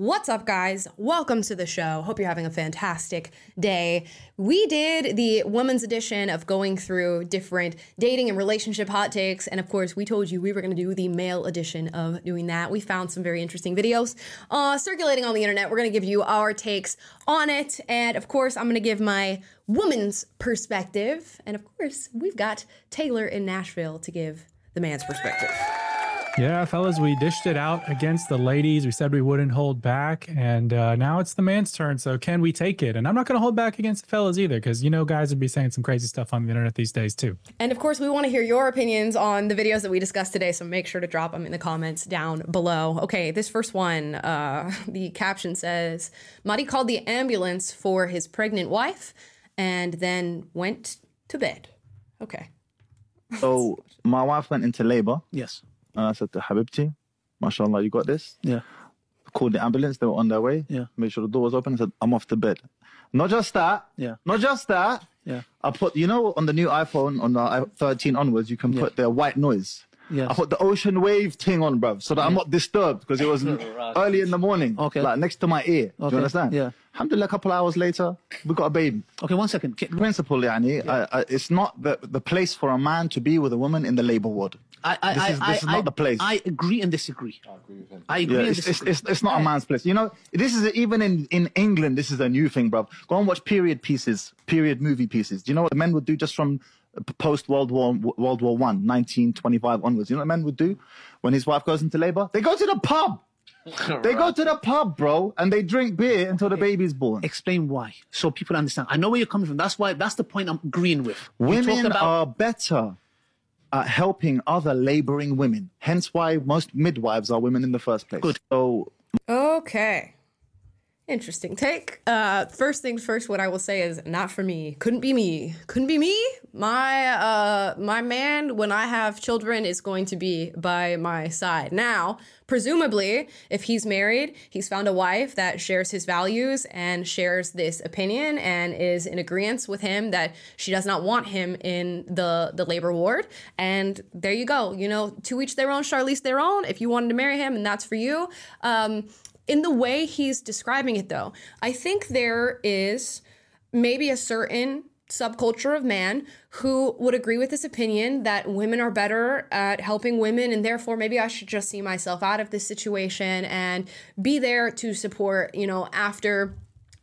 What's up, guys? Welcome to the show. Hope you're having a fantastic day. We did the women's edition of going through different dating and relationship hot takes. And of course, we told you we were going to do the male edition of doing that. We found some very interesting videos uh, circulating on the internet. We're going to give you our takes on it. And of course, I'm going to give my woman's perspective. And of course, we've got Taylor in Nashville to give the man's perspective. Yeah, fellas, we dished it out against the ladies. We said we wouldn't hold back, and uh, now it's the man's turn. So can we take it? And I'm not going to hold back against the fellas either, because you know guys would be saying some crazy stuff on the internet these days too. And of course, we want to hear your opinions on the videos that we discussed today. So make sure to drop them in the comments down below. Okay, this first one, uh, the caption says, "Madi called the ambulance for his pregnant wife, and then went to bed." Okay. So my wife went into labor. Yes. And I said to Habibti, mashallah, you got this? Yeah. Called the ambulance. They were on their way. Yeah. Made sure the door was open. I said, I'm off to bed. Not just that. Yeah. Not just that. Yeah. I put, you know, on the new iPhone, on the 13 onwards, you can put the white noise. Yes. I put the ocean wave thing on, bruv, so that I'm not disturbed because it was early in the morning. Okay. Like next to my ear. Okay. Do Okay. you understand? Yeah. Alhamdulillah, a couple hours later, we got a baby. Okay, one second. Ca- Principle, yani, I, I, it's not the, the place for a man to be with a woman in the labor ward. I, I, This is- this I, is not I- the place. I agree and disagree. I agree with him. I agree Yeah, and it's, it's, disagree. it's, it's not a man's place. You know, this is even in, in England, this is a new thing, bro. Go and watch period pieces, period movie pieces. Do you know what the men would do just from post World War World War One, 1925 onwards? You know what men would do when his wife goes into labor? They go to the pub. They go to the pub, bro, and they drink beer until the baby's born. Explain why, so people understand. I know where you're coming from. That's why. That's the point I'm agreeing with. You talk Women about- are better at helping other laboring women. Hence why most midwives are women in the first place. Good. So Okay. Interesting take. Uh, first things first, what I will say is not for me. Couldn't be me. Couldn't be me. My uh, my man, when I have children, is going to be by my side. Now, presumably, if he's married, he's found a wife that shares his values and shares this opinion and is in agreement with him that she does not want him in the the labor ward. And there you go. You know, to each their own. Charlize their own. If you wanted to marry him, and that's for you. Um, in the way he's describing it though i think there is maybe a certain subculture of man who would agree with this opinion that women are better at helping women and therefore maybe i should just see myself out of this situation and be there to support you know after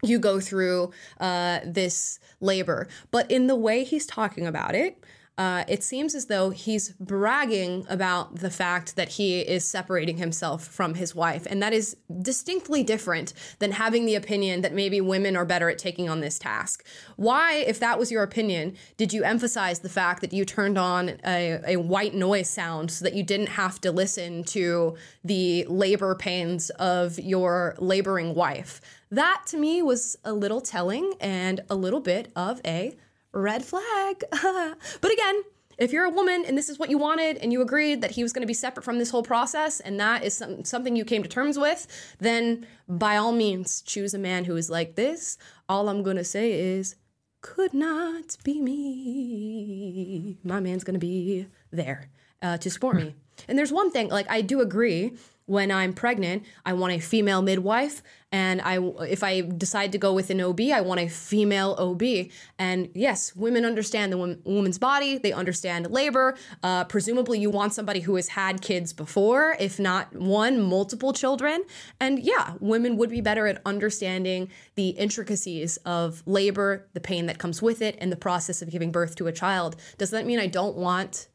you go through uh, this labor. But in the way he's talking about it uh, it seems as though he's bragging about the fact that he is separating himself from his wife. And that is distinctly different than having the opinion that maybe women are better at taking on this task. Why, if that was your opinion, did you emphasize the fact that you turned on a, a white noise sound so that you didn't have to listen to the labor pains of your laboring wife? That to me was a little telling and a little bit of a red flag. but again, if you're a woman and this is what you wanted and you agreed that he was going to be separate from this whole process and that is some, something you came to terms with, then by all means choose a man who is like this. All I'm going to say is could not be me. My man's going to be there uh, to support me. And there's one thing, like I do agree when I'm pregnant, I want a female midwife, and I if I decide to go with an OB, I want a female OB. And yes, women understand the wom- woman's body; they understand labor. Uh, presumably, you want somebody who has had kids before, if not one, multiple children. And yeah, women would be better at understanding the intricacies of labor, the pain that comes with it, and the process of giving birth to a child. Does that mean I don't want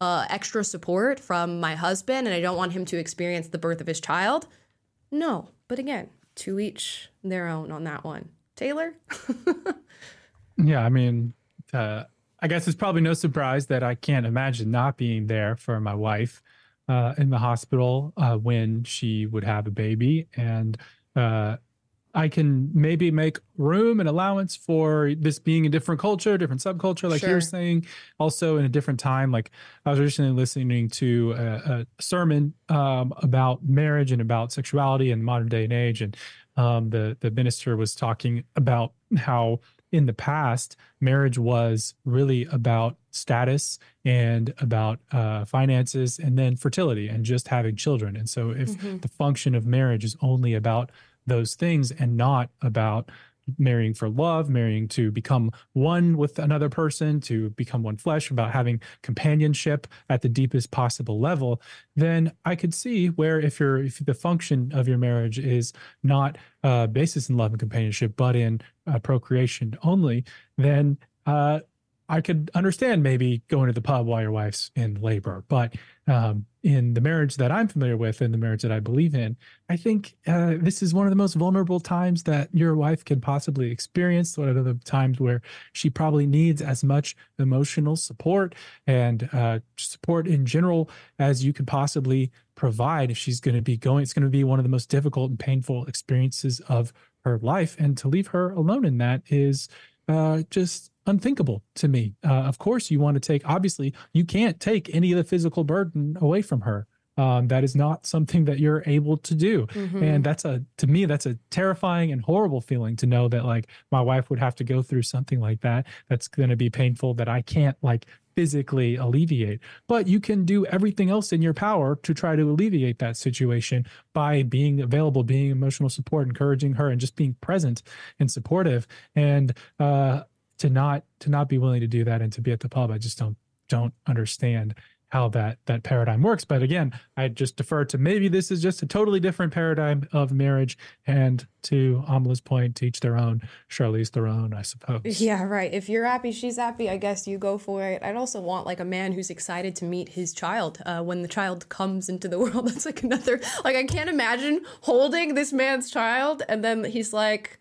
uh, extra support from my husband and I don't want him to experience the birth of his child? No. But again, to each their own on that one. Taylor? Yeah, I mean, uh, I guess it's probably no surprise that I can't imagine not being there for my wife uh, in the hospital uh, when she would have a baby, and uh, I can maybe make room and allowance for this being a different culture, different subculture, like Sure. you're saying. Also, in a different time, like I was recently listening to a, a sermon um, about marriage and about sexuality in modern day and age, and um, the the minister was talking about how in the past, marriage was really about status and about uh, finances and then fertility and just having children. And so, if Mhm. the function of marriage is only about those things and not about marrying for love, marrying to become one with another person, to become one flesh, about having companionship at the deepest possible level, then I could see where if you're if the function of your marriage is not uh, basis in love and companionship, but in uh, procreation only, then uh, I could understand maybe going to the pub while your wife's in labor. But um, in the marriage that I'm familiar with and the marriage that I believe in, I think uh, this is one of the most vulnerable times that your wife can possibly experience. One of the times where she probably needs as much emotional support and uh, support in general as you could possibly provide. If she's going to be going, it's going to be one of the most difficult and painful experiences of her life. And to leave her alone in that is uh, just unthinkable to me. Uh, of course, you want to take, obviously, you can't take any of the physical burden away from her. Um, that is not something that you're able to do. Mhm. And that's a, to me, that's a terrifying and horrible feeling to know that like my wife would have to go through something like that. That's going to be painful that I can't like physically alleviate. But you can do everything else in your power to try to alleviate that situation by being available, being emotional support, encouraging her, and just being present and supportive. And uh, to not to not be willing to do that and to be at the pub, I just don't don't understand how that that paradigm works. But again, I just defer to maybe this is just a totally different paradigm of marriage. And to Amala's point, to each their own, Charlize own I suppose. Yeah, right. If you're happy, she's happy. I guess you go for it. I'd also want like a man who's excited to meet his child uh, when the child comes into the world. That's like another. Like I can't imagine holding this man's child and then he's like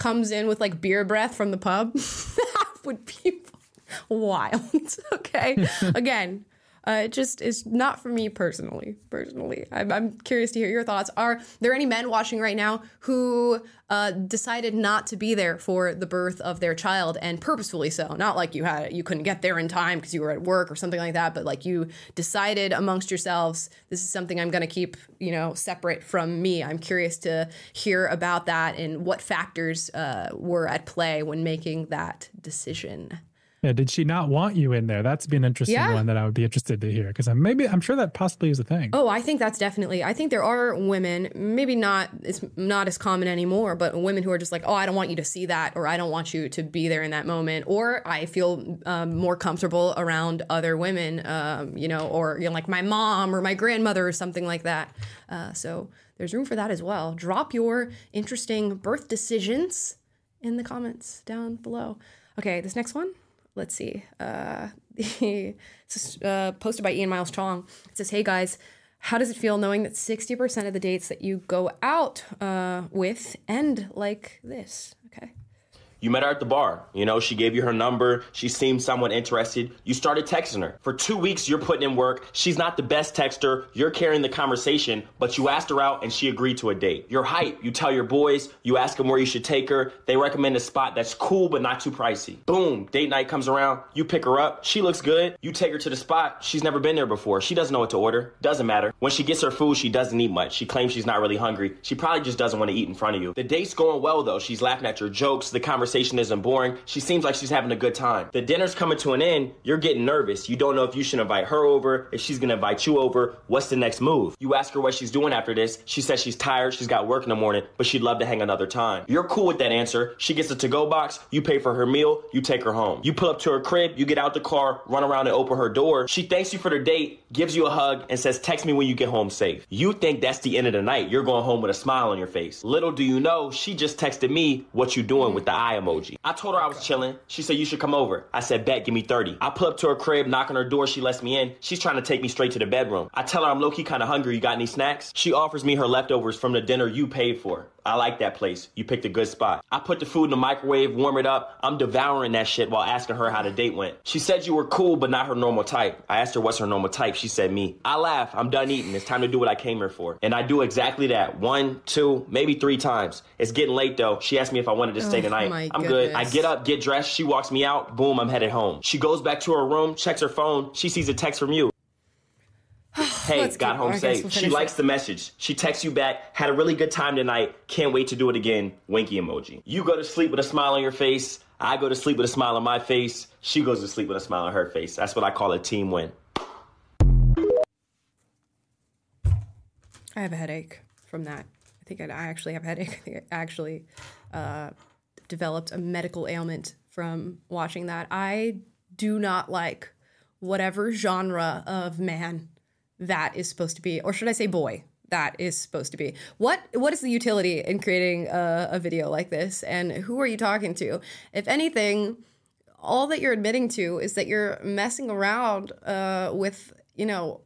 comes in with like beer breath from the pub. that would be wild. okay. Again. Uh, it just is not for me personally. Personally, I'm, I'm curious to hear your thoughts. Are there any men watching right now who uh, decided not to be there for the birth of their child and purposefully so? Not like you had you couldn't get there in time because you were at work or something like that, but like you decided amongst yourselves, this is something I'm going to keep, you know, separate from me. I'm curious to hear about that and what factors uh, were at play when making that decision. Yeah, did she not want you in there? That's be an interesting Yeah. one that I would be interested to hear because I'm maybe I'm sure that possibly is a thing. Oh, I think that's definitely. I think there are women, maybe not. It's not as common anymore, but women who are just like, oh, I don't want you to see that, or I don't want you to be there in that moment, or I feel um, more comfortable around other women, um, you know, or you know, like my mom or my grandmother or something like that. Uh, so there's room for that as well. Drop your interesting birth decisions in the comments down below. Okay, this next one. Let's see. Uh, is uh, posted by Ian Miles Chong. It says, "Hey guys, how does it feel knowing that sixty percent of the dates that you go out uh, with end like this?" Okay. You met her at the bar. You know, she gave you her number. She seemed somewhat interested. You started texting her. For two weeks, you're putting in work. She's not the best texter. You're carrying the conversation, but you asked her out and she agreed to a date. You're hype. You tell your boys. You ask them where you should take her. They recommend a spot that's cool but not too pricey. Boom. Date night comes around. You pick her up. She looks good. You take her to the spot. She's never been there before. She doesn't know what to order. Doesn't matter. When she gets her food, she doesn't eat much. She claims she's not really hungry. She probably just doesn't want to eat in front of you. The date's going well though. She's laughing at your jokes. The conversation isn't boring. She seems like she's having a good time. The dinner's coming to an end. You're getting nervous. You don't know if you should invite her over, if she's gonna invite you over. What's the next move? You ask her what she's doing after this. She says she's tired. She's got work in the morning, but she'd love to hang another time. You're cool with that answer. She gets a to-go box. You pay for her meal. You take her home. You pull up to her crib. You get out the car, run around and open her door. She thanks you for the date, gives you a hug, and says, "Text me when you get home safe." You think that's the end of the night. You're going home with a smile on your face. Little do you know, she just texted me what you doing with the eye emoji. I told her I was chilling. She said you should come over. I said, "Bet, give me 30." I pull up to her crib, knock on her door. She lets me in. She's trying to take me straight to the bedroom. I tell her I'm low key kind of hungry. You got any snacks? She offers me her leftovers from the dinner you paid for. I like that place. You picked a good spot. I put the food in the microwave, warm it up. I'm devouring that shit while asking her how the date went. She said you were cool, but not her normal type. I asked her what's her normal type. She said me. I laugh. I'm done eating. It's time to do what I came here for. And I do exactly that. One, two, maybe three times. It's getting late though. She asked me if I wanted to stay Oh, tonight. I'm good. I get up, get dressed. She walks me out. Boom, I'm headed home. She goes back to her room, checks her phone. She sees a text from you. Hey, Let's got home safe. we'll she likes it. the message. She texts you back, had a really good time tonight. Can't wait to do it again. Winky emoji. You go to sleep with a smile on your face. I go to sleep with a smile on my face. She goes to sleep with a smile on her face. That's what I call a team win. I have a headache from that. I think I, I actually have a headache. I think I actually uh, developed a medical ailment from watching that. I do not like whatever genre of man that is supposed to be, or should I say boy? That is supposed to be. What what is the utility in creating a, a video like this? And who are you talking to? If anything, all that you're admitting to is that you're messing around uh, with, you know,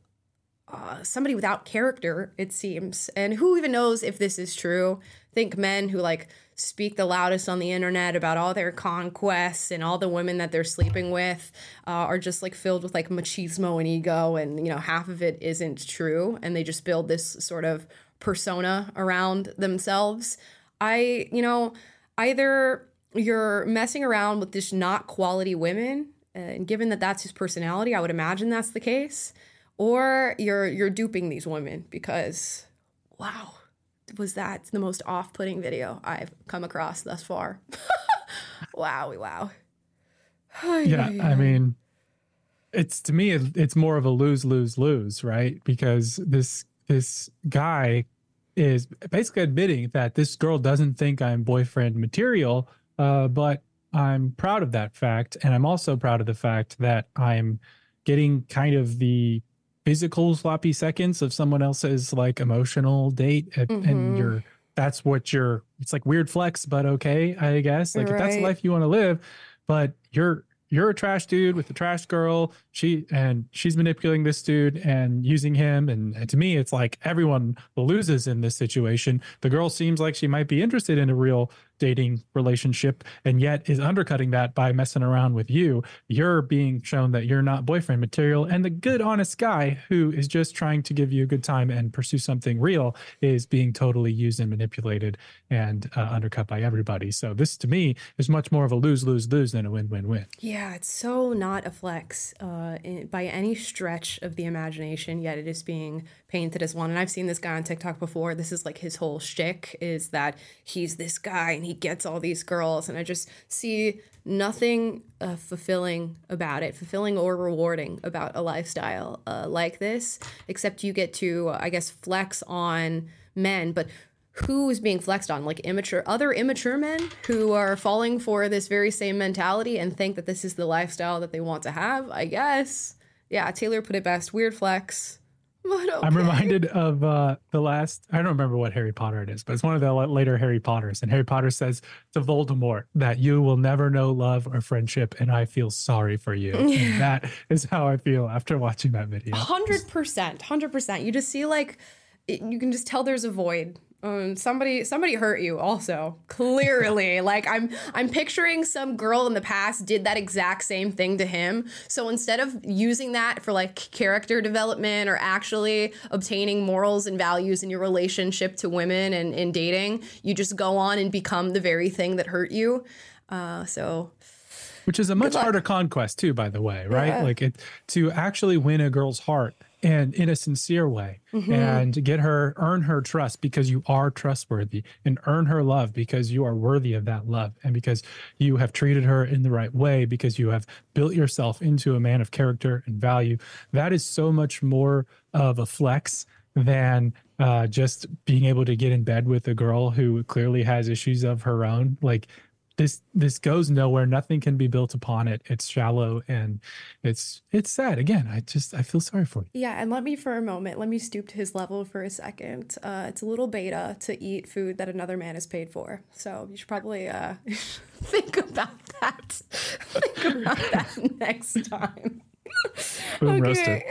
uh, somebody without character, it seems. And who even knows if this is true? Think men who like speak the loudest on the internet about all their conquests and all the women that they're sleeping with uh, are just like filled with like machismo and ego and you know half of it isn't true and they just build this sort of persona around themselves. I you know either you're messing around with just not quality women and given that that's his personality i would imagine that's the case or you're you're duping these women because wow was that the most off-putting video I've come across thus far. wow, wow. yeah, I mean, it's to me, it's more of a lose, lose, lose, right? Because this this guy is basically admitting that this girl doesn't think I'm boyfriend material, uh, but I'm proud of that fact, and I'm also proud of the fact that I'm getting kind of the physical sloppy seconds of someone else's like emotional date and, mm-hmm. and you're that's what you're it's like weird flex but okay i guess like right. if that's the life you want to live but you're you're a trash dude with a trash girl she and she's manipulating this dude and using him and, and, to me it's like everyone loses in this situation the girl seems like she might be interested in a real dating relationship and yet is undercutting that by messing around with you. You're being shown that you're not boyfriend material and the good honest guy who is just trying to give you a good time and pursue something real is being totally used and manipulated and uh, undercut by everybody. So this to me is much more of a lose lose lose than a win win win. Yeah it's so not a flex uh, in, by any stretch of the imagination yet it is being painted as one. And i've seen this guy on tiktok before. This is like his whole shtick is that he's this guy and he gets all these girls and i just see nothing uh, fulfilling about it fulfilling or rewarding about a lifestyle uh, like this except you get to i guess flex on men. But who is being flexed on? Like immature other immature men who are falling for this very same mentality and think that this is the lifestyle that they want to have i guess. Yeah taylor put it best weird flex Okay. I'm reminded of uh, the last. I don't remember what Harry Potter it is, but it's one of the later Harry Potters. And Harry Potter says to Voldemort that you will never know love or friendship, and I feel sorry for you. and that is how I feel after watching that video. Hundred percent, hundred percent. You just see like you can just tell there's a void um, somebody somebody hurt you also clearly. Like i'm i'm picturing some girl in the past did that exact same thing to him. So instead of using that for like character development or actually obtaining morals and values in your relationship to women and in dating you just go on and become the very thing that hurt you. Uh, so which is a much harder conquest too by the way right? Yeah. like it to actually win a girl's heart and in a sincere way mm-hmm. and get her earn her trust because you are trustworthy and earn her love because you are worthy of that love and because you have treated her in the right way because you have built yourself into a man of character and value that is so much more of a flex than uh, just being able to get in bed with a girl who clearly has issues of her own like this this goes nowhere. Nothing can be built upon it. It's shallow and it's it's sad. Again i just i feel sorry for you yeah and let me for a moment let me stoop to his level for a second. Uh, it's a little beta to eat food that another man has paid for. So you should probably uh, think about that. Think about that next time. Boom okay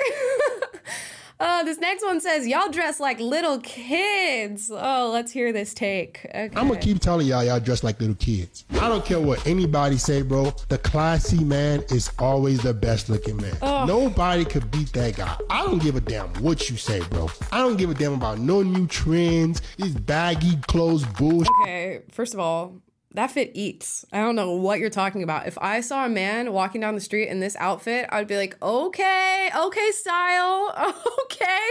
Uh, this next one says, Y'all dress like little kids. Oh, let's hear this take. Okay. I'm gonna keep telling y'all, y'all dress like little kids. I don't care what anybody say, bro. The classy man is always the best looking man. Oh. Nobody could beat that guy. I don't give a damn what you say, bro. I don't give a damn about no new trends, these baggy clothes bullshit. Okay, first of all, that fit eats. I don't know what you're talking about. If I saw a man walking down the street in this outfit, I'd be like, okay, okay, style, okay.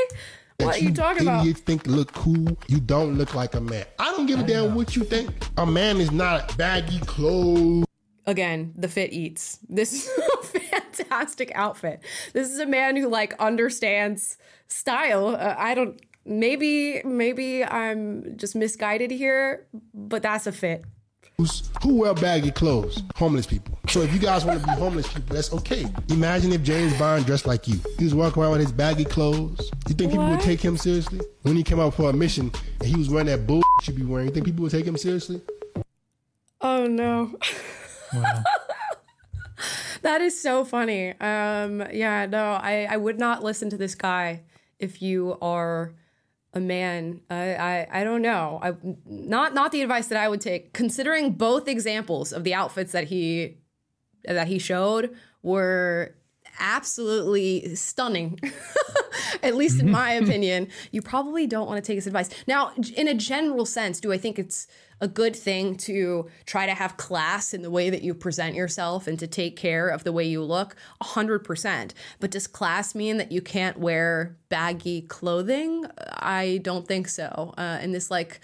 What are you, you talking about? You think look cool. You don't look like a man. I don't give a damn what you think. A man is not baggy clothes. Again, the fit eats. This is a fantastic outfit. This is a man who like understands style. Uh, I don't maybe maybe I'm just misguided here, but that's a fit. Who wear baggy clothes? Homeless people. So if you guys want to be homeless people, that's okay. Imagine if James Bond dressed like you. He was walking around with his baggy clothes. You think people would take him seriously? When he came out for a mission and he was wearing that bull should be wearing, you think people would take him seriously? Oh no. Wow. that is so funny. Um, yeah, no, I, I would not listen to this guy if you are a man. I, I, I don't know. I not not the advice that I would take. Considering both examples of the outfits that he that he showed were absolutely stunning. At least in my opinion, you probably don't want to take his advice. Now, in a general sense, do I think it's a good thing to try to have class in the way that you present yourself and to take care of the way you look? 100% but does class mean that you can't wear baggy clothing? I don't think so. Uh, and this like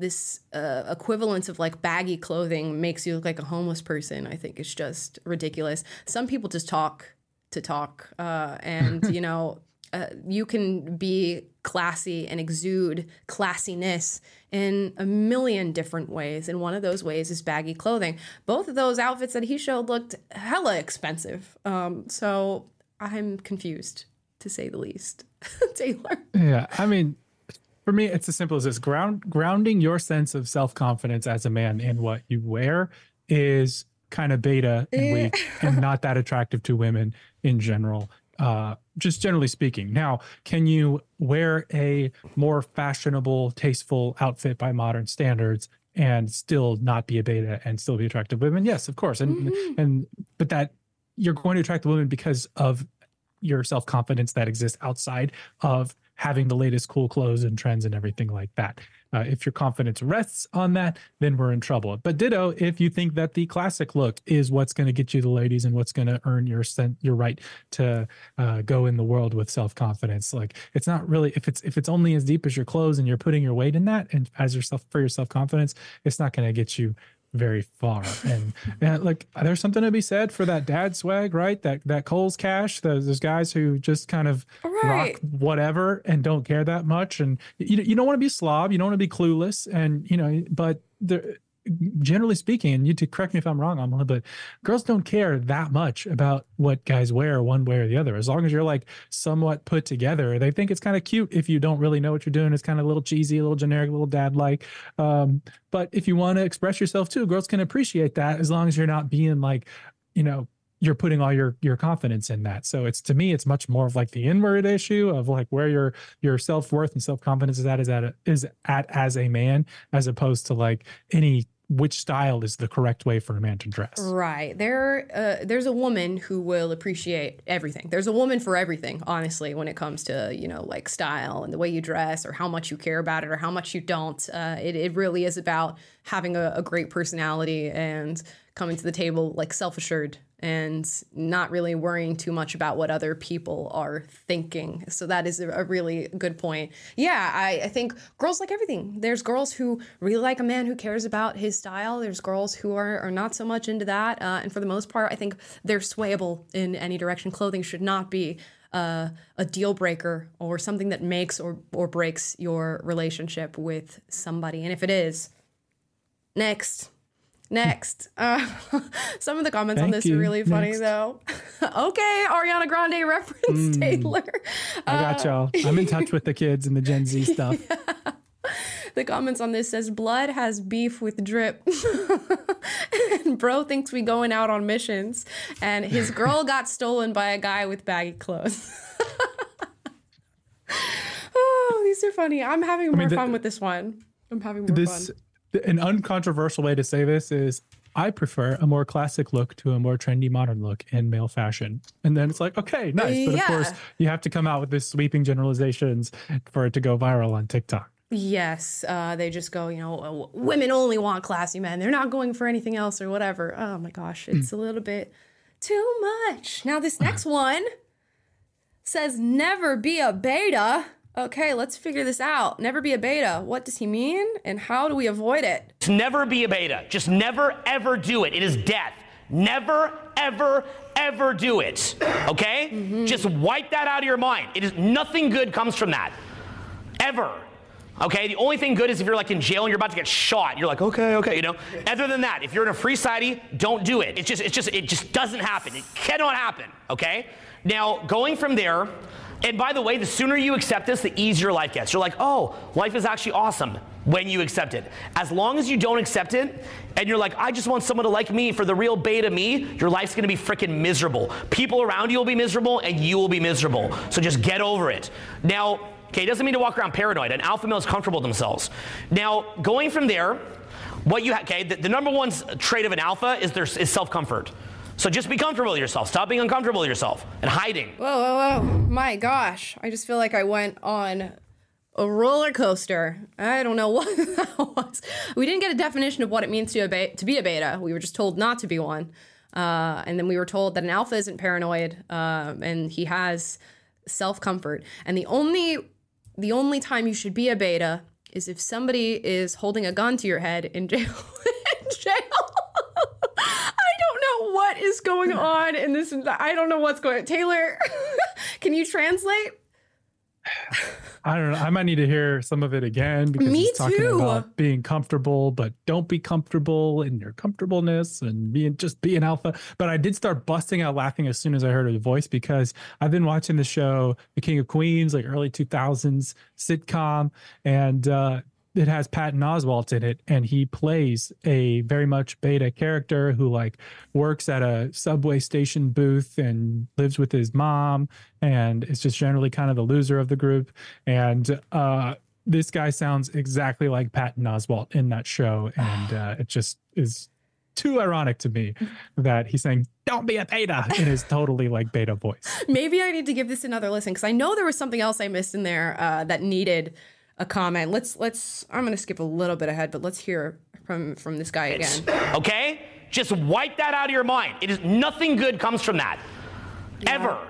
this uh, equivalence of like baggy clothing makes you look like a homeless person i think it's just ridiculous. Some people just talk to talk uh, and you know uh, you can be classy and exude classiness in a million different ways. And one of those ways is baggy clothing. Both of those outfits that he showed looked hella expensive. Um, so I'm confused, to say the least. Taylor. Yeah. I mean, for me, it's as simple as this ground grounding your sense of self confidence as a man in what you wear is kind of beta and weak and not that attractive to women in general. Uh, just generally speaking. Now, can you wear a more fashionable, tasteful outfit by modern standards and still not be a beta and still be attractive women? Yes, of course. And mm-hmm. and but that you're going to attract the women because of your self confidence that exists outside of having the latest cool clothes and trends and everything like that. Uh, if your confidence rests on that, then we're in trouble. But ditto, if you think that the classic look is what's going to get you the ladies and what's going to earn your your right to uh, go in the world with self confidence, like it's not really if it's if it's only as deep as your clothes and you're putting your weight in that and as yourself for your self confidence, it's not going to get you very far. And, and like there's something to be said for that dad swag, right? That that Cole's cash. Those, those guys who just kind of right. rock whatever and don't care that much. And you you don't want to be slob. You don't want to be clueless. And you know, but there generally speaking, and you to correct me if I'm wrong, Amala, but girls don't care that much about what guys wear one way or the other. As long as you're like somewhat put together, they think it's kind of cute if you don't really know what you're doing. It's kind of a little cheesy, a little generic, a little dad like. Um, but if you want to express yourself too, girls can appreciate that as long as you're not being like, you know, you're putting all your your confidence in that. So it's to me, it's much more of like the inward issue of like where your your self worth and self confidence is at is at is at as a man, as opposed to like any which style is the correct way for a man to dress. Right. There uh, there's a woman who will appreciate everything. There's a woman for everything, honestly, when it comes to, you know, like style and the way you dress or how much you care about it or how much you don't. Uh, it, it really is about having a, a great personality and coming to the table like self-assured and not really worrying too much about what other people are thinking. So that is a, really good point. Yeah, I, I, think girls like everything. There's girls who really like a man who cares about his style. There's girls who are, are not so much into that. Uh, and for the most part, I think they're swayable in any direction. Clothing should not be uh, a deal breaker or something that makes or, or breaks your relationship with somebody. And if it is, next. Next, uh, some of the comments Thank on this you. are really funny Next. though. okay, Ariana Grande reference mm, Taylor. I got uh, y'all. I'm in touch with the kids and the Gen Z stuff. Yeah. The comments on this says blood has beef with drip. and bro thinks we going out on missions and his girl got stolen by a guy with baggy clothes. oh, these are funny. I'm having more I mean, the, fun with this one. I'm having more this, fun an uncontroversial way to say this is I prefer a more classic look to a more trendy modern look in male fashion. And then it's like, okay, nice. But yeah. of course, you have to come out with this sweeping generalizations for it to go viral on TikTok. Yes, uh, they just go, you know, women only want classy men. They're not going for anything else or whatever. Oh my gosh, it's mm. a little bit too much. Now, this next one says never be a beta. Okay, let's figure this out. Never be a beta. What does he mean? And how do we avoid it? Never be a beta. Just never, ever do it. It is death. Never, ever, ever do it. Okay? Mm-hmm. Just wipe that out of your mind. It is nothing good comes from that. Ever. Okay, the only thing good is if you're like in jail and you're about to get shot. You're like, okay, okay, you know. Other than that, if you're in a free society, don't do it. It's just, it's just, it just doesn't happen. It cannot happen. Okay. Now, going from there, and by the way, the sooner you accept this, the easier life gets. You're like, oh, life is actually awesome when you accept it. As long as you don't accept it, and you're like, I just want someone to like me for the real beta me, your life's gonna be freaking miserable. People around you will be miserable, and you will be miserable. So just get over it. Now, Okay, it doesn't mean to walk around paranoid. An alpha male is comfortable with themselves. Now, going from there, what you ha- okay, the, the, number one trait of an alpha is their is self comfort. So just be comfortable with yourself. Stop being uncomfortable with yourself and hiding. Whoa, whoa, whoa! My gosh, I just feel like I went on a roller coaster. I don't know what that was. We didn't get a definition of what it means to, be, to be a beta. We were just told not to be one. Uh, and then we were told that an alpha isn't paranoid uh, and he has self comfort. And the only the only time you should be a beta is if somebody is holding a gun to your head in jail. in jail. I don't know what is going on in this. I don't know what's going on. Taylor, can you translate? I don't know. I might need to hear some of it again because Me he's talking too. about being comfortable, but don't be comfortable in your comfortableness and being just be an alpha. But I did start busting out laughing as soon as I heard her voice because I've been watching the show The King of Queens, like early 2000s sitcom, and uh, it has Patton Oswalt in it, and he plays a very much beta character who like works at a subway station booth and lives with his mom, and is just generally kind of the loser of the group. And uh, this guy sounds exactly like Patton Oswalt in that show, and uh, it just is too ironic to me that he's saying don't be a beta in his totally like beta voice maybe i need to give this another listen because i know there was something else i missed in there uh, that needed a comment. Let's let's. I'm going to skip a little bit ahead, but let's hear from from this guy again. Okay, just wipe that out of your mind. It is nothing good comes from that, yeah. ever.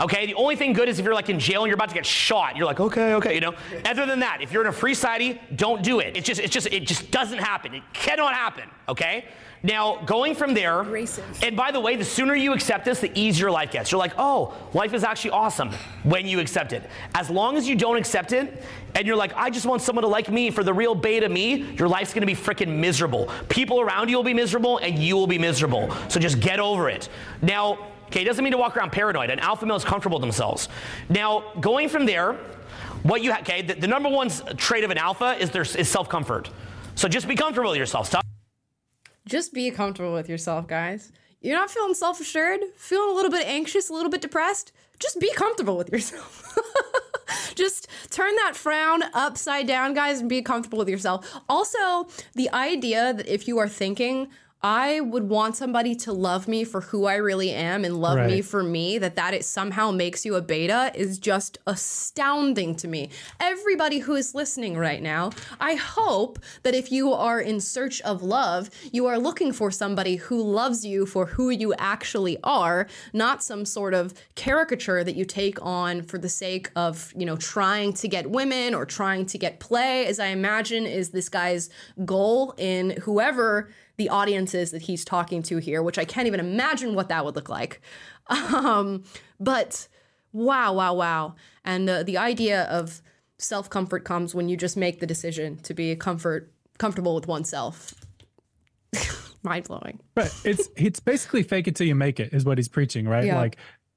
Okay, the only thing good is if you're like in jail and you're about to get shot. You're like, okay, okay, you know. Other than that, if you're in a free society, don't do it. It's just, it's just, it just doesn't happen. It cannot happen. Okay. Now, going from there, Racist. and by the way, the sooner you accept this, the easier life gets. You're like, oh, life is actually awesome when you accept it. As long as you don't accept it, and you're like, I just want someone to like me for the real beta me, your life's gonna be freaking miserable. People around you will be miserable, and you will be miserable. So just get over it. Now, Okay, it doesn't mean to walk around paranoid. An alpha male is comfortable with themselves. Now, going from there, what you okay, the, the, number one trait of an alpha is their is self comfort. So just be comfortable with yourself. Stop. Just be comfortable with yourself, guys. You're not feeling self assured, feeling a little bit anxious, a little bit depressed. Just be comfortable with yourself. just turn that frown upside down, guys, and be comfortable with yourself. Also, the idea that if you are thinking, I would want somebody to love me for who I really am and love right. me for me, that that it somehow makes you a beta is just astounding to me. Everybody who is listening right now, I hope that if you are in search of love, you are looking for somebody who loves you for who you actually are, not some sort of caricature that you take on for the sake of, you know, trying to get women or trying to get play, as I imagine is this guy's goal in whoever the audiences that he's talking to here, which I can't even imagine what that would look like. Um, but wow, wow, wow. And uh, the idea of self comfort comes when you just make the decision to be comfort comfortable with oneself. Mind blowing. Right. It's it's basically fake it till you make it is what he's preaching, right? Yeah. Like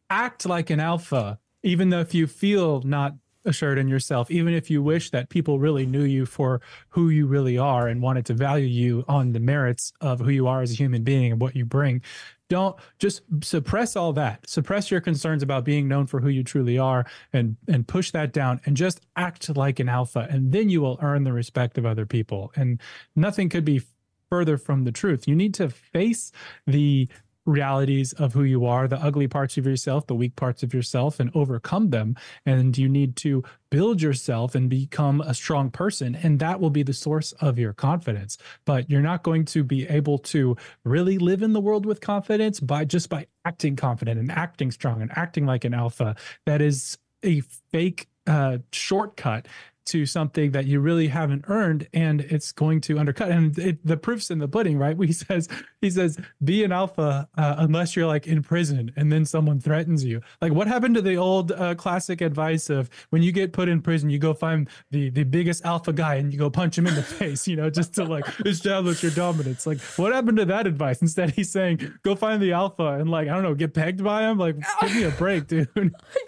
act like an alpha, even though if you feel not assured in yourself, even if you wish that people really knew you for who you really are and wanted to value you on the merits of who you are as a human being and what you bring. Don't just suppress all that. Suppress your concerns about being known for who you truly are and and push that down and just act like an alpha and then you will earn the respect of other people. And nothing could be further from the truth. You need to face the realities of who you are, the ugly parts of yourself, the weak parts of yourself, and overcome them. And you need to build yourself and become a strong person. And that will be the source of your confidence. But you're not going to be able to really live in the world with confidence by just by acting confident and acting strong and acting like an alpha. That is a fake uh, shortcut to something that you really haven't earned and it's going to undercut. And it, the proof's in the pudding right? He says he says be an alpha uh, unless you're like in prison and then someone threatens you. Like what happened to the old uh, classic advice of when you get put in prison you go find the the biggest alpha guy and you go punch him in the face you know just to like establish your dominance? Like what happened to that advice? Instead he's saying go find the alpha and like i don't know get pegged by him? Like give me a break dude.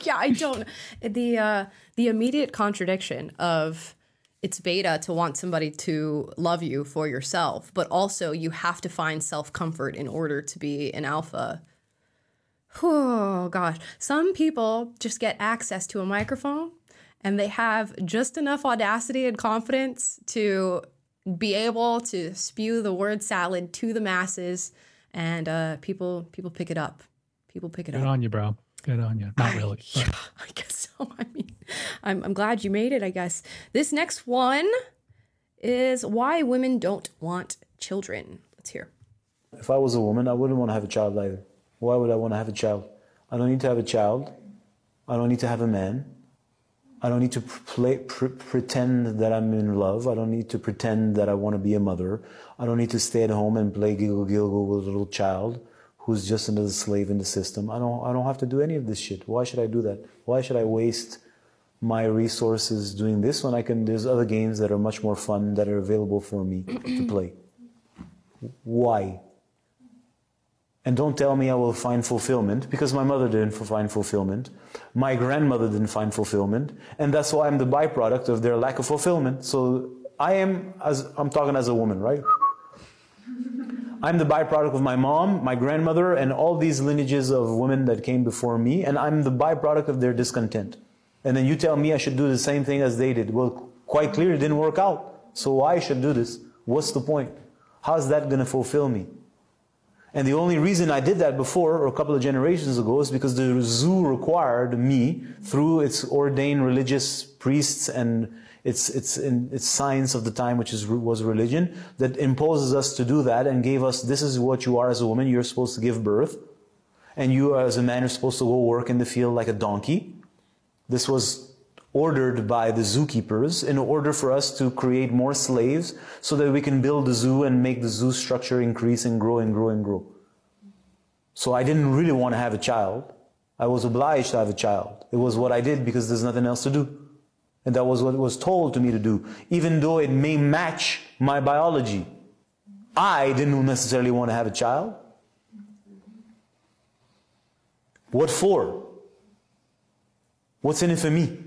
Yeah i don't. The uh the immediate contradiction of it's beta to want somebody to love you for yourself, but also you have to find self comfort in order to be an alpha. Oh gosh, some people just get access to a microphone and they have just enough audacity and confidence to be able to spew the word salad to the masses, and uh, people people pick it up. People pick it Good up. on you, bro. Good on you. Not really. but- Yeah, I guess so. I mean, I'm, I'm glad you made it, I guess. This next one is why women don't want children. Let's hear. If I was a woman, I wouldn't want to have a child either. Why would I want to have a child? I don't need to have a child. I don't need to have a man. I don't need to play, pr- pretend that I'm in love. I don't need to pretend that I want to be a mother. I don't need to stay at home and play giggle giggle with a little child who's just another slave in the system. I don't, I don't have to do any of this shit. Why should I do that? Why should I waste my resources doing this when I can, there's other games that are much more fun that are available for me to play? Why? And don't tell me I will find fulfillment because my mother didn't find fulfillment. My grandmother didn't find fulfillment. And that's why I'm the byproduct of their lack of fulfillment. So I am, as I'm talking as a woman, right? I'm the byproduct of my mom, my grandmother, and all these lineages of women that came before me. And I'm the byproduct of their discontent. And then you tell me I should do the same thing as they did. Well, quite clear it didn't work out. So why I should do this? What's the point? How's that going to fulfill me? And the only reason I did that before, or a couple of generations ago, is because the zoo required me, through its ordained religious priests and its, its, its science of the time, which is, was religion, that imposes us to do that and gave us, this is what you are as a woman, you're supposed to give birth. And you as a man are supposed to go work in the field like a donkey. This was ordered by the zookeepers in order for us to create more slaves so that we can build the zoo and make the zoo structure increase and grow and grow and grow. So I didn't really want to have a child. I was obliged to have a child. It was what I did because there's nothing else to do. And that was what was told to me to do, even though it may match my biology. I didn't necessarily want to have a child. What for? What's in it for me?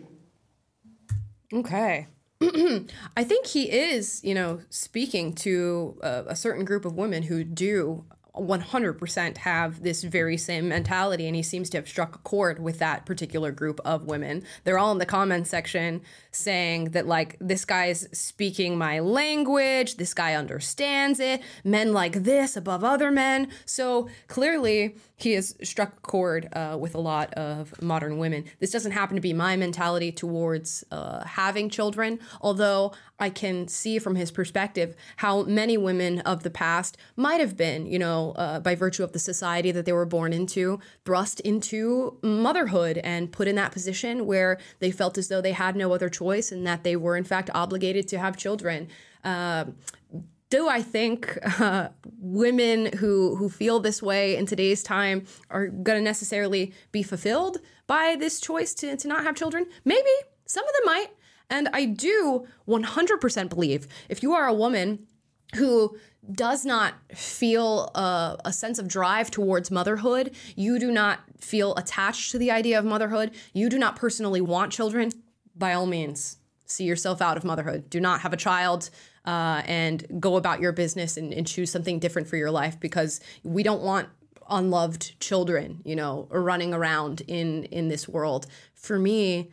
Okay. I think he is, you know, speaking to a, a certain group of women who do 100% have this very same mentality, and he seems to have struck a chord with that particular group of women. They're all in the comment section saying that, like, this guy's speaking my language, this guy understands it, men like this above other men. So clearly, he has struck a chord uh, with a lot of modern women. This doesn't happen to be my mentality towards uh, having children, although I can see from his perspective how many women of the past might have been, you know, uh, by virtue of the society that they were born into, thrust into motherhood and put in that position where they felt as though they had no other choice and that they were, in fact, obligated to have children. Uh, do I think uh, women who who feel this way in today's time are going to necessarily be fulfilled by this choice to, to not have children? Maybe some of them might. And I do 100% believe if you are a woman who does not feel a, a, sense of drive towards motherhood, you do not feel attached to the idea of motherhood, you do not personally want children, by all means, see yourself out of motherhood. Do not have a child uh, and go about your business and, and choose something different for your life because we don't want unloved children, you know, running around in in this world. For me,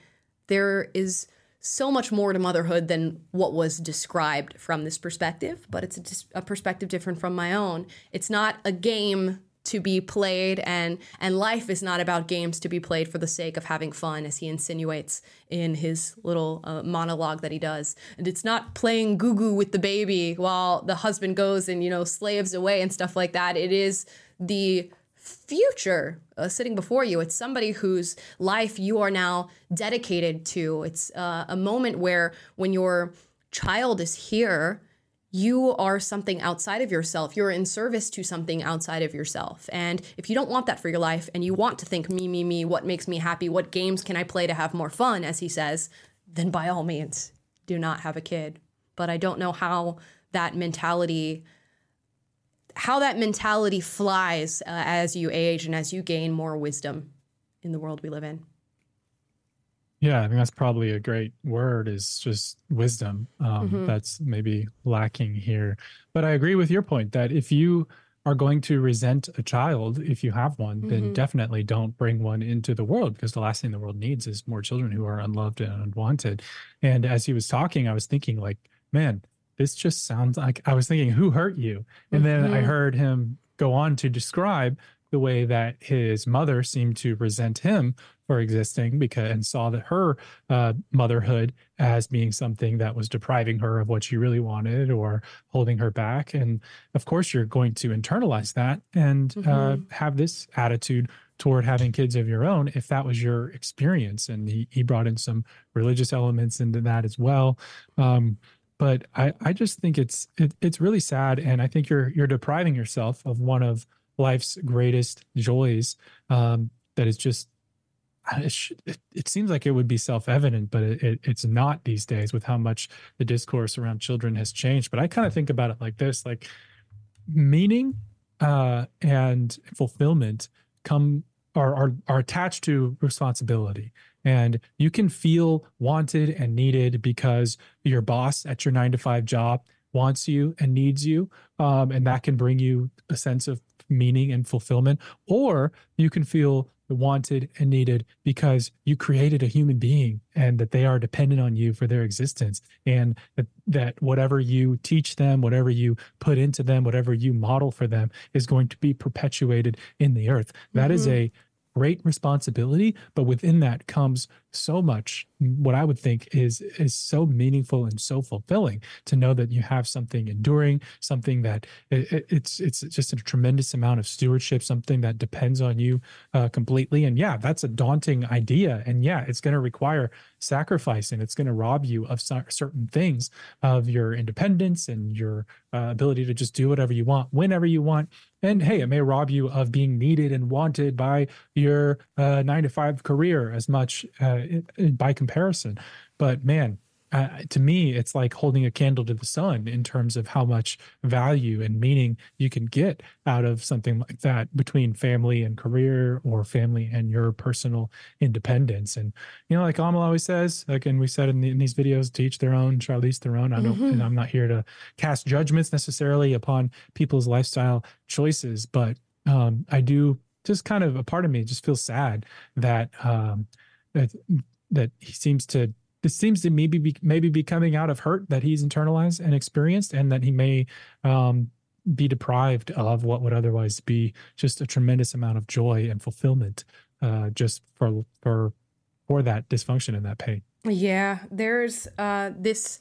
there is so much more to motherhood than what was described from this perspective, but it's a, a, perspective different from my own. It's not a game to be played and and life is not about games to be played for the sake of having fun as he insinuates in his little uh, monologue that he does and it's not playing goo goo with the baby while the husband goes and you know slaves away and stuff like that it is the future uh, sitting before you. It's somebody whose life you are now dedicated to. It's uh, a moment where when your child is here, you are something outside of yourself. You're in service to something outside of yourself. And if you don't want that for your life and you want to think me, me, me, what makes me happy, what games can I play to have more fun, as he says, then by all means, do not have a kid. But I don't know how that mentality how that mentality flies uh, as you age and as you gain more wisdom in the world we live in. Yeah, I think that's probably a great word is just wisdom. Um, Mhm. That's maybe lacking here. But I agree with your point that if you are going to resent a child, if you have one, then Mhm. definitely don't bring one into the world because the last thing the world needs is more children who are unloved and unwanted. And as he was talking, I was thinking, like, man, this just sounds like I was thinking, who hurt you? And then I Mhm. heard him go on to describe the way that his mother seemed to resent him for existing because and saw that her uh, motherhood as being something that was depriving her of what she really wanted or holding her back and of course you're going to internalize that and uh, Mhm. have this attitude toward having kids of your own if that was your experience and he, he brought in some religious elements into that as well um, but I, I just think it's it, it's really sad and i think you're you're depriving yourself of one of life's greatest joys um, that is just it, it, seems like it would be self-evident but it, it's not these days with how much the discourse around children has changed. But i kind of think about it like this like meaning uh, and fulfillment come are, are are attached to responsibility and you can feel wanted and needed because your boss at your nine to five job wants you and needs you um, and that can bring you a sense of meaning and fulfillment or you can feel wanted and needed because you created a human being and that they are dependent on you for their existence and that, that whatever you teach them whatever you put into them whatever you model for them is going to be perpetuated in the earth That is Mhm. a great responsibility but within that comes so much what i would think is is so meaningful and so fulfilling to know that you have something enduring something that it, it- it's it's just a tremendous amount of stewardship something that depends on you uh, completely. And yeah that's a daunting idea. And yeah it's going to require sacrifice and it's going to rob you of cer- certain things of your independence and your uh, ability to just do whatever you want whenever you want and hey it may rob you of being needed and wanted by your uh, nine to five career as much uh, by comparison. But man uh, to me it's like holding a candle to the sun in terms of how much value and meaning you can get out of something like that between family and career or family and your personal independence and you know like Amala always says like and we said in, the, in these videos to each their own charlize their own i don't Mhm. and i'm not here to cast judgments necessarily upon people's lifestyle choices but um i do just kind of a part of me just feels sad that um that that he seems to this seems to maybe be maybe be coming out of hurt that he's internalized and experienced and that he may um be deprived of what would otherwise be just a tremendous amount of joy and fulfillment uh just for for for that dysfunction and that pain Yeah, there's uh, this.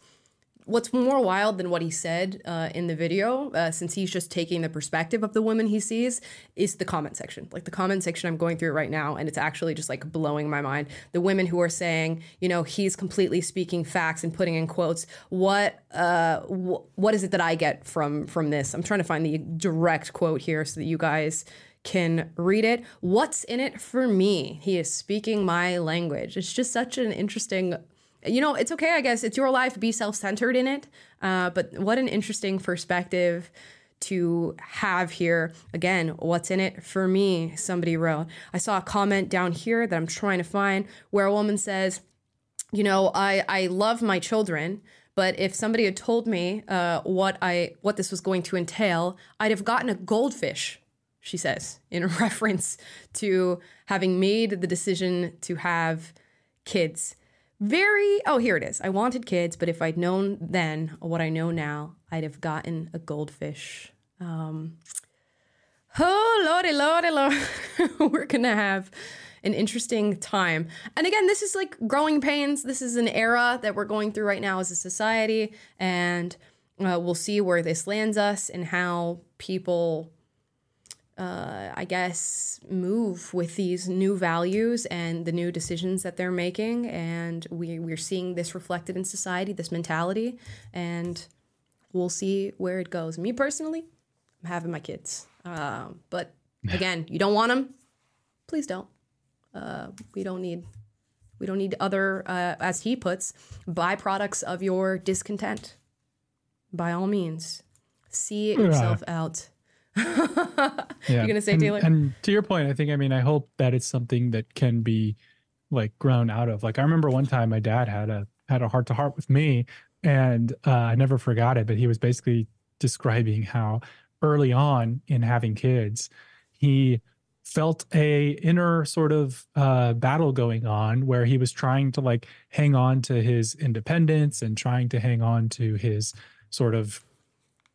What's more wild than what he said uh, in the video, uh, since he's just taking the perspective of the women he sees, is the comment section. Like the comment section, I'm going through right now, and it's actually just like blowing my mind. The women who are saying, you know, he's completely speaking facts and putting in quotes. What, uh, wh- what is it that I get from from this? I'm trying to find the direct quote here so that you guys can read it. What's in it for me? He is speaking my language. It's just such an interesting. You know, it's okay, I guess. It's your life. Be self centered in it. Uh, but what an interesting perspective to have here. Again, what's in it for me? Somebody wrote. I saw a comment down here that I'm trying to find where a woman says, you know, I, I love my children, but if somebody had told me uh, what I what this was going to entail, I'd have gotten a goldfish. She says in reference to having made the decision to have kids. Very oh here it is. I wanted kids, but if I'd known then what I know now, I'd have gotten a goldfish. Um, oh lordy, lordy, lord, we're gonna have an interesting time. And again, this is like growing pains. This is an era that we're going through right now as a society, and uh, we'll see where this lands us and how people uh, I guess, move with these new values and the new decisions that they're making. And we, we're seeing this reflected in society, this mentality. And we'll see where it goes. Me personally, I'm having my kids. Um, but again, you don't want them, please don't. Uh, we don't need. We don't need other, uh, as he puts, byproducts of your discontent. By all means, see it yourself out. Yeah. You're gonna say and, Taylor? And to your point, I think I mean I hope that it's something that can be like grown out of. Like I remember one time my dad had a had a heart to heart with me, and uh, I never forgot it. But he was basically describing how early on in having kids, he felt a inner sort of uh, battle going on where he was trying to like hang on to his independence and trying to hang on to his sort of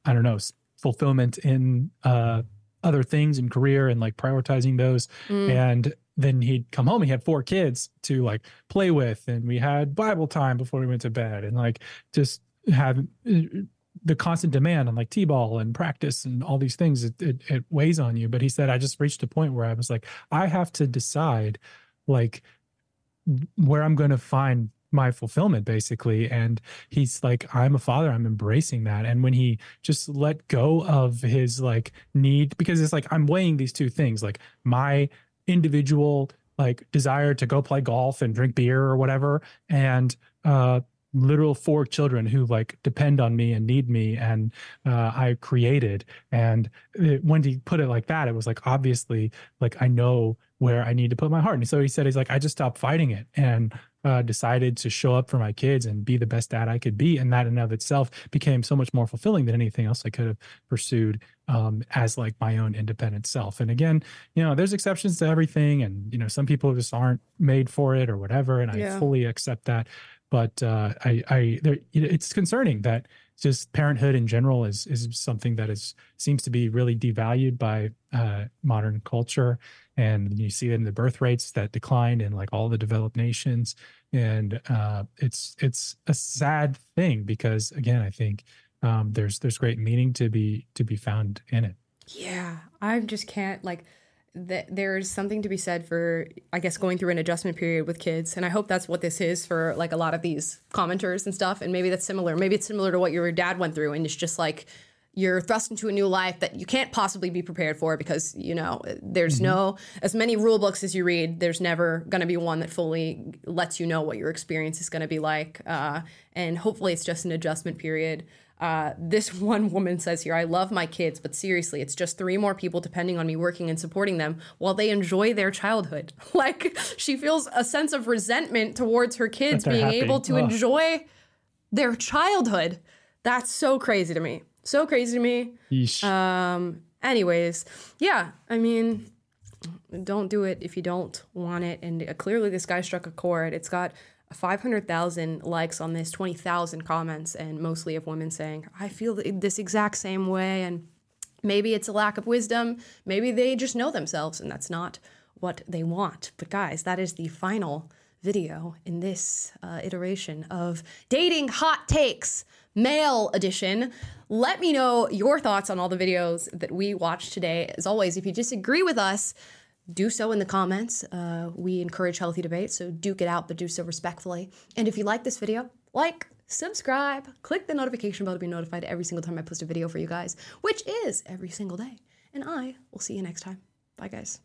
I don't know fulfillment in uh, other things in career and like prioritizing those. And then he'd come home. He had four kids to like play with, and we had Bible time before we went to bed, and like just have uh, the constant demand on like t-ball and practice and all these things. It, it it weighs on you. But he said, I just reached a point where I was like, I have to decide, like where I'm going to find my fulfillment basically and he's like i'm a father i'm embracing that and when he just let go of his like need because it's like i'm weighing these two things like my individual like desire to go play golf and drink beer or whatever and uh literal four children who like depend on me and need me and uh, i created. And it, when he put it like that it was like obviously like i know where i need to put my heart. And so he said he's like i just stopped fighting it. And uh, decided to show up for my kids and be the best dad I could be, and that in and of itself became so much more fulfilling than anything else I could have pursued um, as like my own independent self. And again, you know, there's exceptions to everything, and you know, some people just aren't made for it or whatever, and I fully accept that. But uh, I, I, there, it's concerning that just parenthood in general is is something that is seems to be really devalued by uh, modern culture, and you see it in the birth rates that decline in like all the developed nations, and uh, it's it's a sad thing because again, I think um, there's there's great meaning to be to be found in it. Yeah, I just can't like that there's something to be said for I guess going through an adjustment period with kids. And I hope that's what this is for like a lot of these commenters and stuff. And maybe that's similar. Maybe it's similar to what your dad went through. And it's just like you're thrust into a new life that you can't possibly be prepared for because you know there's no as many rule books as you read there's never going to be one that fully lets you know what your experience is going to be like uh, and hopefully it's just an adjustment period uh, this one woman says here, I love my kids, but seriously, it's just three more people depending on me working and supporting them while they enjoy their childhood. Like, she feels a sense of resentment towards her kids being happy. able to enjoy their childhood. That's so crazy to me. So crazy to me. Yeesh. Um, anyways, yeah, I mean, don't do it if you don't want it. And uh, clearly, this guy struck a chord. It's got 500,000 likes on this, 20,000 comments, and mostly of women saying, I feel this exact same way. And maybe it's a lack of wisdom. Maybe they just know themselves, and that's not what they want. But, guys, that is the final video in this uh, iteration of Dating Hot Takes Male Edition. Let me know your thoughts on all the videos that we watched today. As always, if you disagree with us, do so in the comments. Uh, we encourage healthy debate, so duke it out, but do so respectfully. And if you like this video, like, subscribe, click the notification bell to be notified every single time I post a video for you guys, which is every single day. And I will see you next time. Bye, guys.